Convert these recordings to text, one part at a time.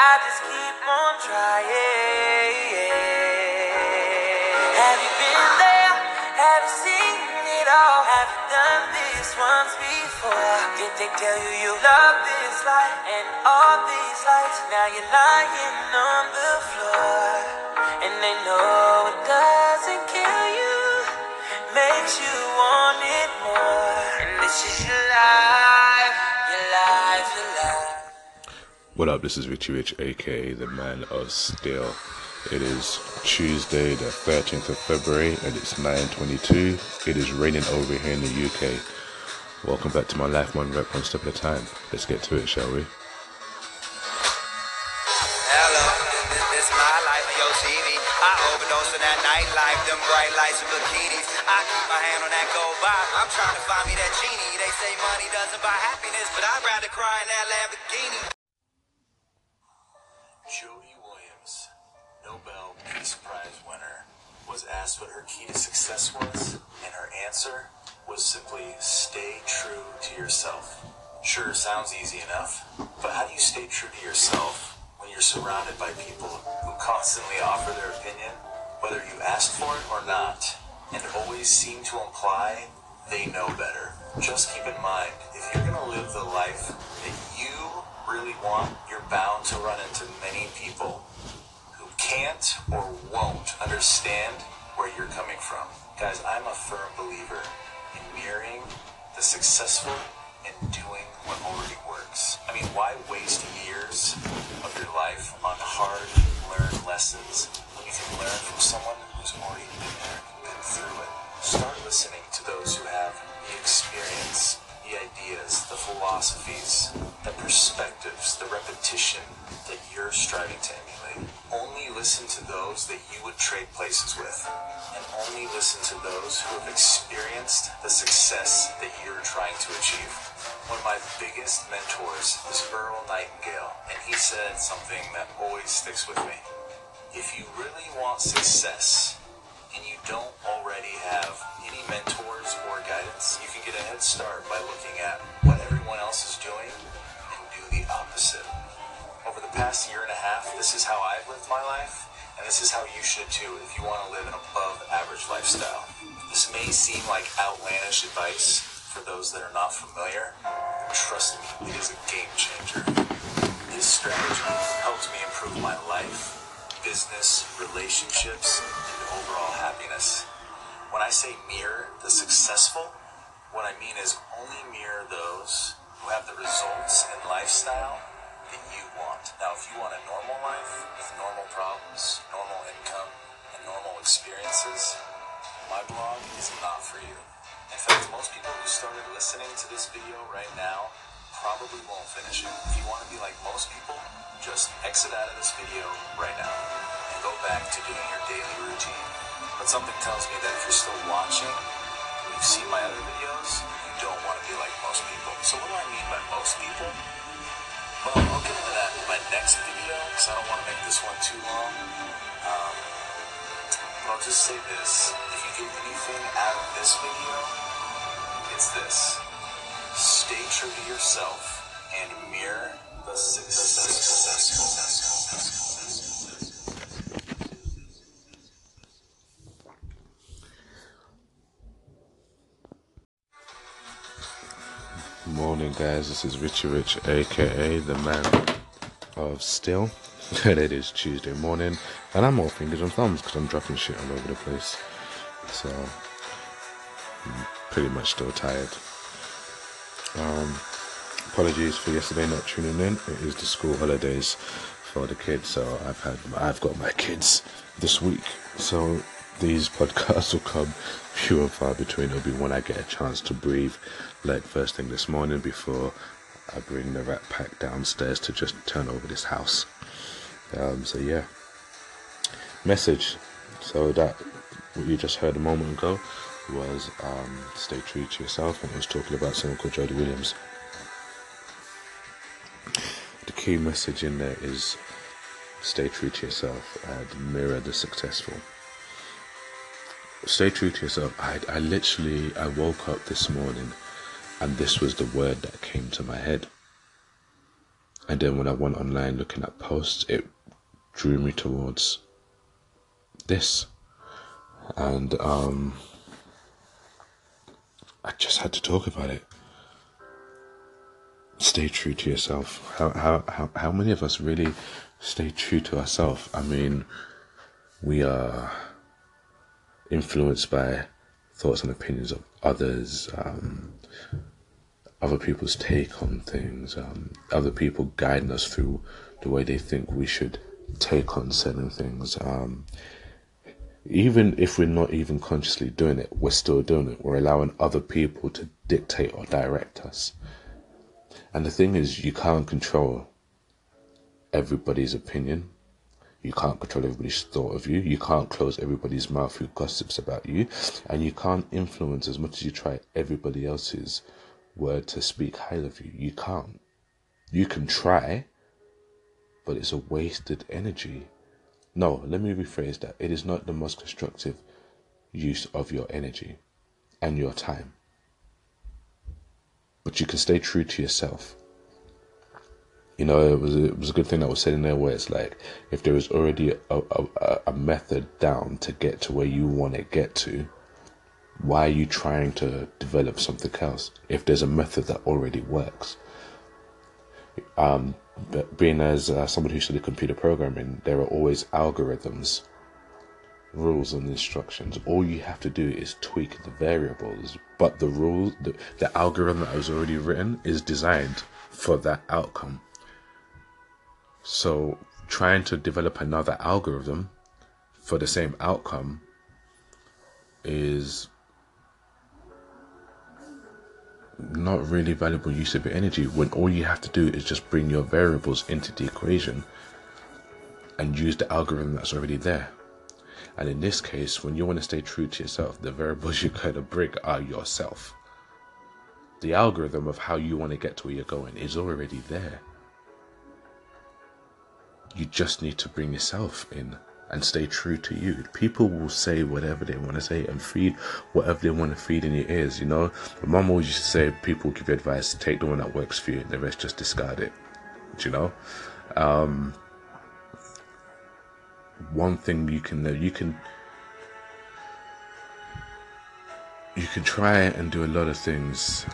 I just keep on trying. Have you been there? Have you seen it all? Have you done this once before? Did they tell you you love this life and all these lights? Now you're lying on the floor, and they know it doesn't kill you, makes you want it more. And this is your What up? This is Richie Rich, aka the Man of Steel. It is Tuesday, the 13th of February, and it's 9:22. It is raining over here in the UK. Welcome back to my life, one rep, one step at a time. Let's get to it, shall we? Hello, this, is my life TV. I overdose on that nightlife, them bright lights and bikinis. I keep my hand on that gold bar. I'm trying to find me that genie. They say money doesn't buy happiness, but I'd rather cry in that Lamborghini. Prize winner, was asked what her key to success was, and her answer was simply stay true to yourself. Sure, sounds easy enough, but how do you stay true to yourself when you're surrounded by people who constantly offer their opinion, whether you ask for it or not, and always seem to imply they know better? Just keep in mind, if you're going to live the life that you really want, you're bound to run into many people who can't or understand where you're coming from. Guys, I'm a firm believer in mirroring the successful and doing what already works. I mean, why waste years of your life on hard learned lessons when you can learn from someone who's already been there, been through it? Start listening to those who have the experience, the ideas, the philosophies, the perspectives, the repetition that you're striving to emulate. Only listen to those that you would trade places with, and only listen to those who have experienced the success that you're trying to achieve. One of my biggest mentors is Earl Nightingale, and he said something that always sticks with me. If you really want success, and you don't already have any mentors or guidance, you can get a head start by looking at what everyone else is doing and do the opposite. Over the past year this is how I've lived my life, and this is how you should too if you want to live an above average lifestyle. This may seem like outlandish advice for those that are not familiar, but trust me, it is a game changer. This strategy helped me improve my life, business, relationships, and overall happiness. When I say mirror the successful, what I mean is only mirror those who have the results and lifestyle you want. Now, if you want a normal life with normal problems, normal income, and normal experiences, my blog is not for you. In fact, most people who started listening to this video right now probably won't finish it. If you want to be like most people, just exit out of this video right now and go back to doing your daily routine. But something tells me that if you're still watching, you've seen my other videos, you don't want to be like most people. So what do I mean by most people? Well, I'll get into that in my next video because I don't want to make this one too long. Um, but I'll just say this. If you get anything out of this video, it's this. Stay true to yourself and mirror the successful. Morning, guys. This is Richie Rich, aka the Man of and it is Tuesday morning, and I'm all fingers and thumbs because I'm dropping shit all over the place. So, I'm pretty much still tired. Um, apologies for yesterday not tuning in. It is the school holidays for the kids, so I've had I've got my kids this week. So these podcasts will come few and far between. It'll be when I get a chance to breathe, like first thing this morning before I bring the rat pack downstairs to just turn over this house. Um, so yeah, message. So that what you just heard a moment ago was um, stay true to yourself, and it was talking about someone called Jody Williams. The key message in there is stay true to yourself and mirror the successful. Stay true to yourself. I, I literally, I woke up this morning and this was the word that came to my head. And then when I went online looking at posts, it drew me towards this. And um, I just had to talk about it. Stay true to yourself. How, how, how, how many of us really stay true to ourselves? I mean, we are influenced by thoughts and opinions of others, um, other people's take on things, um, other people guiding us through the way they think we should take on certain things. Um, even if we're not even consciously doing it, we're still doing it. We're allowing other people to dictate or direct us. And the thing is, you can't control everybody's opinion. You can't control everybody's thought of you. You can't close everybody's mouth who gossips about you. And you can't influence as much as you try everybody else's word to speak highly of you. You can't. You can try, but it's a wasted energy. No, let me rephrase that. It is not the most constructive use of your energy and your time. But you can stay true to yourself. You know, it was a, it was a good thing that was said in there where it's like if there is already a, a, a method down to get to where you want to get to, why are you trying to develop something else if there's a method that already works? Um, being as uh, somebody who studied computer programming, there are always algorithms, rules, and instructions. All you have to do is tweak the variables, but the rule, the, the algorithm that was already written, is designed for that outcome. So, trying to develop another algorithm for the same outcome is not really valuable use of your energy when all you have to do is just bring your variables into the equation and use the algorithm that's already there. And in this case, when you want to stay true to yourself, the variables you're going to bring are yourself. The algorithm of how you want to get to where you're going is already there. You just need to bring yourself in and stay true to you. People will say whatever they want to say and feed whatever they want to feed in your ears, you know. My mom always used to say people give you advice, take the one that works for you, and the rest just discard it. Do you know? Um, one thing you can know, you can you can try and do a lot of things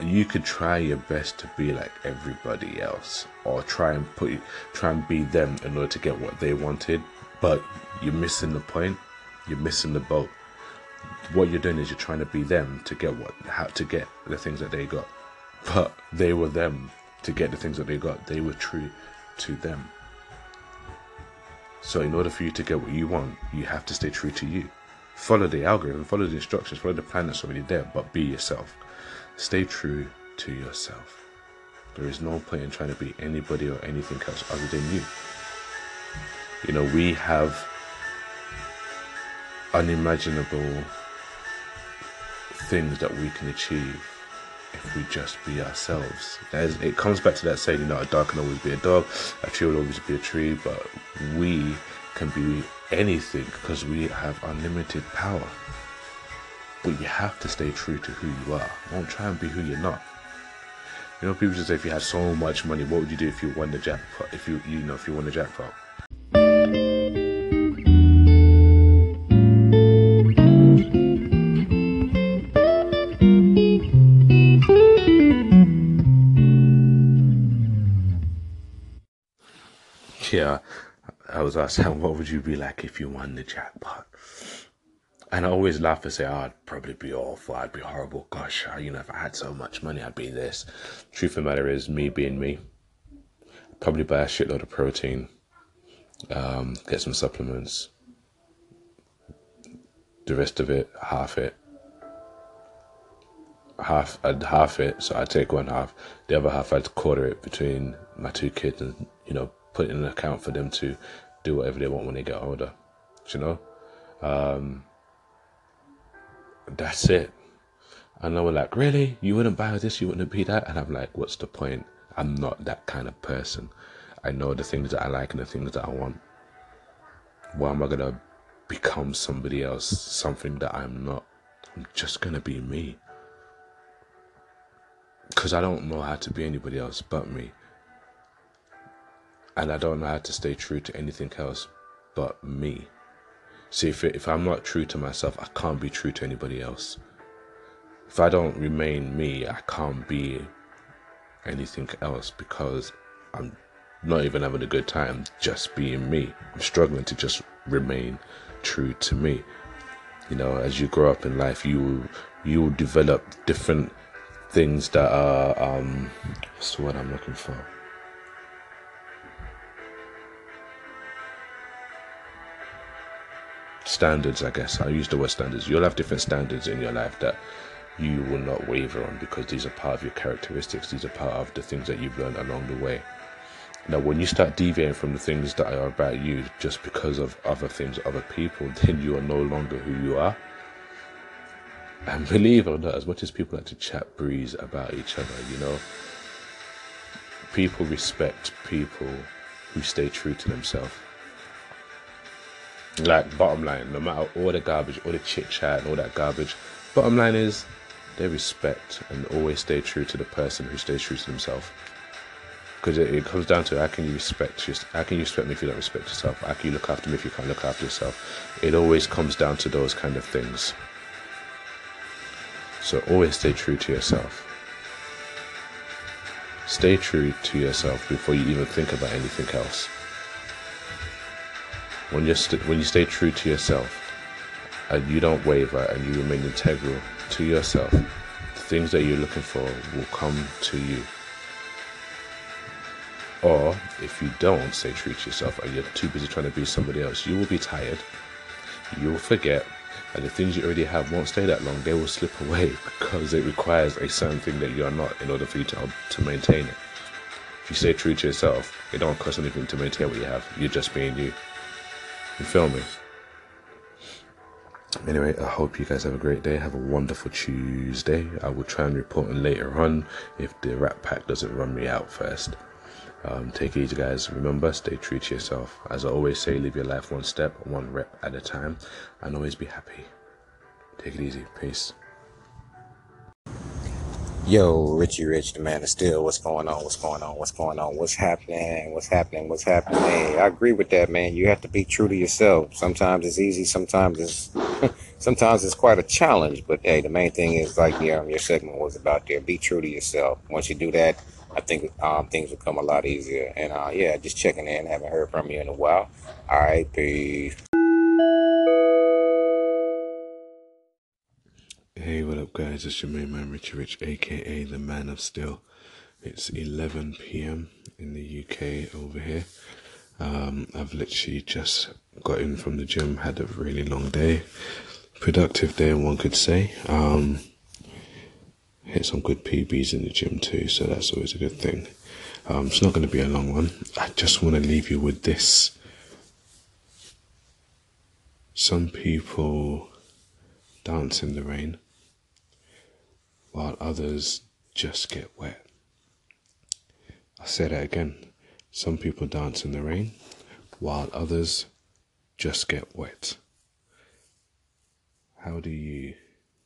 you could try your best to be like everybody else or try and put try and be them in order to get what they wanted but you're missing the point you're missing the boat. What you're doing is you're trying to be them to get what how to get the things that they got. But they were them to get the things that they got. They were true to them. So in order for you to get what you want you have to stay true to you. Follow the algorithm follow the instructions follow the plan that's already there but be yourself Stay true to yourself. There is no point in trying to be anybody or anything else other than you. You know, we have unimaginable things that we can achieve if we just be ourselves. It comes back to that saying, you know, a dog can always be a dog, a tree will always be a tree, but we can be anything because we have unlimited power. But you have to stay true to who you are. Don't try and be who you're not. You know, people just say if you had so much money, what would you do if you won the jackpot? If you, you know, if you won the jackpot. Yeah, I was asking, what would you be like if you won the jackpot? And I always laugh and say, oh, I'd probably be awful. I'd be horrible. Gosh, you know, if I had so much money, I'd be this. Truth of the matter is, me being me, probably buy a shitload of protein, um, get some supplements. The rest of it, half it. Half, I'd half it, so I'd take one half. The other half, I'd quarter it between my two kids and, you know, put in an account for them to do whatever they want when they get older. you know? Um, that's it. And they were like, really? You wouldn't buy this? You wouldn't be that? And I'm like, what's the point? I'm not that kind of person. I know the things that I like and the things that I want. Why am I gonna become somebody else, something that I'm not. I'm just gonna be me. Because I don't know how to be anybody else but me. And I don't know how to stay true to anything else but me. See, if, if I'm not true to myself, I can't be true to anybody else. If I don't remain me, I can't be anything else because I'm not even having a good time just being me. I'm struggling to just remain true to me. You know, as you grow up in life, you you will develop different things that are um, what's the word I'm looking for? Standards, I guess. I use the word standards. You'll have different standards in your life that you will not waver on because these are part of your characteristics. These are part of the things that you've learned along the way. Now, when you start deviating from the things that are about you just because of other things, other people, then you are no longer who you are. And believe it or not, as much as people like to chat breeze about each other, you know, people respect people who stay true to themselves. Like, bottom line, no matter all the garbage, all the chit chat, all that garbage, bottom line is they respect and always stay true to the person who stays true to themselves. Because it, it, comes down to how can you respect just how can you respect me if you don't respect yourself? How can you look after me if you can't look after yourself? It always comes down to those kind of things. So always stay true to yourself. Stay true to yourself before you even think about anything else when you st- when you stay true to yourself and you don't waver and you remain integral to yourself, the things that you're looking for will come to you. Or if you don't stay true to yourself and you're too busy trying to be somebody else, you will be tired, you will forget, and the things you already have won't stay that long. They will slip away because it requires a certain thing that you are not in order for you to, um, to maintain it. If you stay true to yourself, it don't cost anything to maintain what you have. You're just being you. You feel me? Anyway, I hope you guys have a great day. Have a wonderful Tuesday. I will try and report on later on if the rat pack doesn't run me out first. Um, take it easy, guys. Remember, stay true to yourself. As I always say, live your life one step, one rep at a time, and always be happy. Take it easy. Peace. Yo, Richie Rich, the man of steel. What's going on? What's going on? What's going on? What's happening? What's happening? What's happening? Hey, I agree with that, man. You have to be true to yourself. Sometimes it's easy. Sometimes it's sometimes it's quite a challenge. But hey, the main thing is like yeah, your segment was about there. Be true to yourself. Once you do that, I think um, things will come a lot easier. And uh, yeah, just checking in. Haven't heard from you in a while. All right, peace. Hey, what up, guys? It's your main man, Richie Rich, aka the Man of Steel. It's 11 p.m. in the UK over here. Um, I've literally just got in from the gym, had a really long day, productive day, one could say. Um, hit some good PBs in the gym too, so that's always a good thing. Um, it's not going to be a long one. I just want to leave you with this. Some people dance in the rain while others just get wet. I'll say that again. Some people dance in the rain, while others just get wet. How do you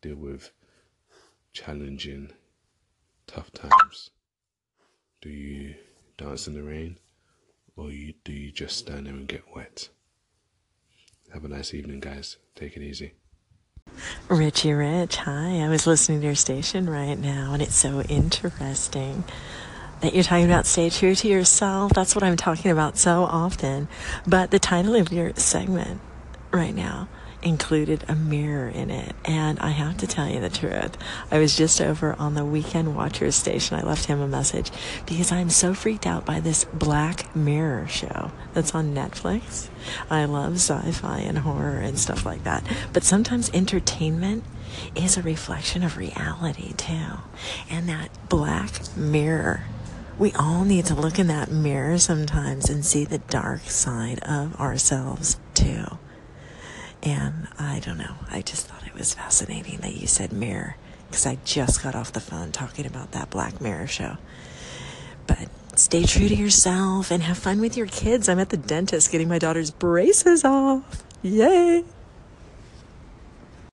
deal with challenging, tough times? Do you dance in the rain, or you, do you just stand there and get wet? Have a nice evening, guys. Take it easy. Richie Rich, hi. I was listening to your station right now, and it's so interesting that you're talking about stay true to yourself. That's what I'm talking about so often. But the title of your segment right now included a mirror in it. And I have to tell you the truth. I was just over on the Weekend Watchers station. I left him a message because I'm so freaked out by this Black Mirror show that's on Netflix. I love sci fi and horror and stuff like that. But sometimes entertainment is a reflection of reality too. And that black mirror we all need to look in that mirror sometimes and see the dark side of ourselves too. And I don't know, I just thought it was fascinating that you said mirror because I just got off the phone talking about that Black Mirror show. But stay true to yourself and have fun with your kids. I'm at the dentist getting my daughter's braces off. Yay!